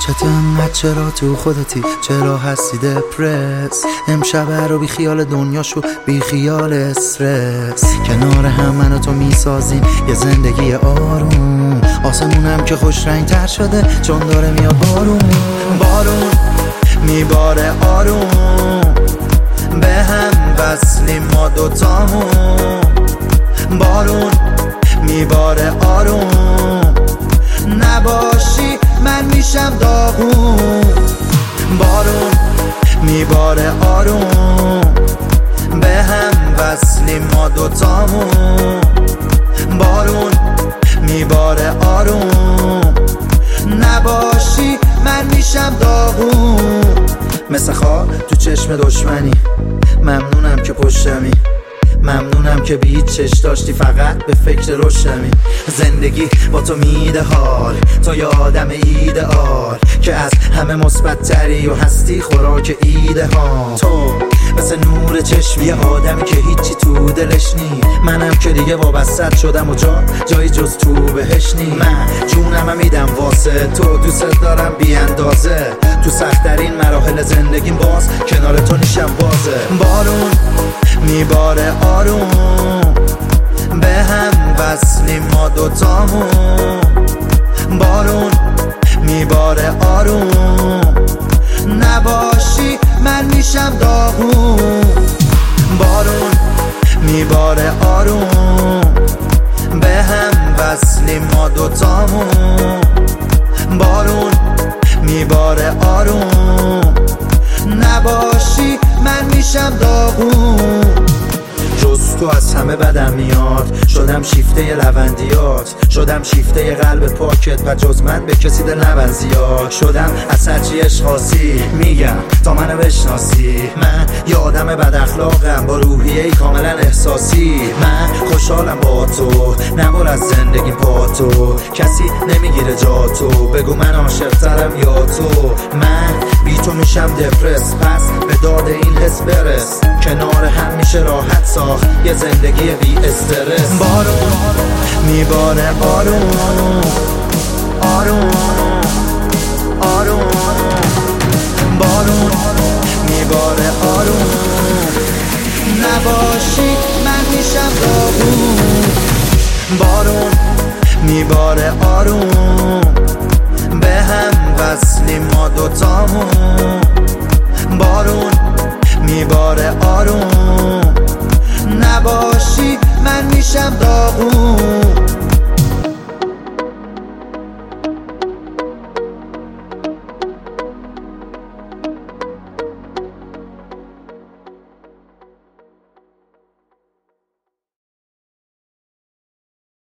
چطور چرا تو خودتی؟ چرا هستی دپرس؟ امشب رو بی خیال دنیاشو بی خیال استرس. کنار هم من تو می‌سازیم یه زندگی آروم. آسمونم که خوش رنگ تر شده چون داره میاد بارون. بارون میباره آروم. به هم وصلیم ما دوتامون. بارون میباره آروم. آروم به هم وصلیم ما دوتامون. بارون میباره آروم. نباشی من میشم داغون. مثل خواه تو چشم دشمنی. ممنونم که پشتمی. ممنونم که بی چش داشتی فقط به فکر روشنمی زندگی با تو میده حال تو یه آدم ایدئال که از همه مثبت تری و هستی خوراک ایده ها تو مثل نور چشمی یه آدمی که هیچی تو دلش نی منم که دیگه وابست شدم و جا جایی جز تو بهش نی من جونم میدم واسه تو. دوست دارم بی اندازه تو سختترین مراحل زندگیم باز کنار تو نیشم بازه. بارون میباره آروم. به هم وصلیم ما دوتامون. بارون داغون بارون میباره آروم. به هم وصلیم ما دوتامون. بارون میباره آروم. نباشی من میشم داغون. جز تو از همه بدم میاد. شدم شیفته لوندیات. شدم شیفته قلب پاکت و جز من به کسی دل نبند زیاد. شدم از هرچی اشخاصی میگم تا منو بشناسی. من یه آدم بد اخلاقم. با روحیه کاملا احساسی. من خوشحالم با تو. نبر از زندگی پا تو. کسی نمی‌گیره جا تو. بگو من عاشقترم یا تو. من تو میشم دفرس. پس به داد این حس برس. کنار هم میشه راحت ساخت. یه زندگی بی استرس. بارون میباره بارون آروم. آروم. بارون. میباره آروم. نباشید من میشم داغون بارون. میباره آروم. هم وصلی ما دوتامون. بارون میباره آروم. نباشی من میشم داغون.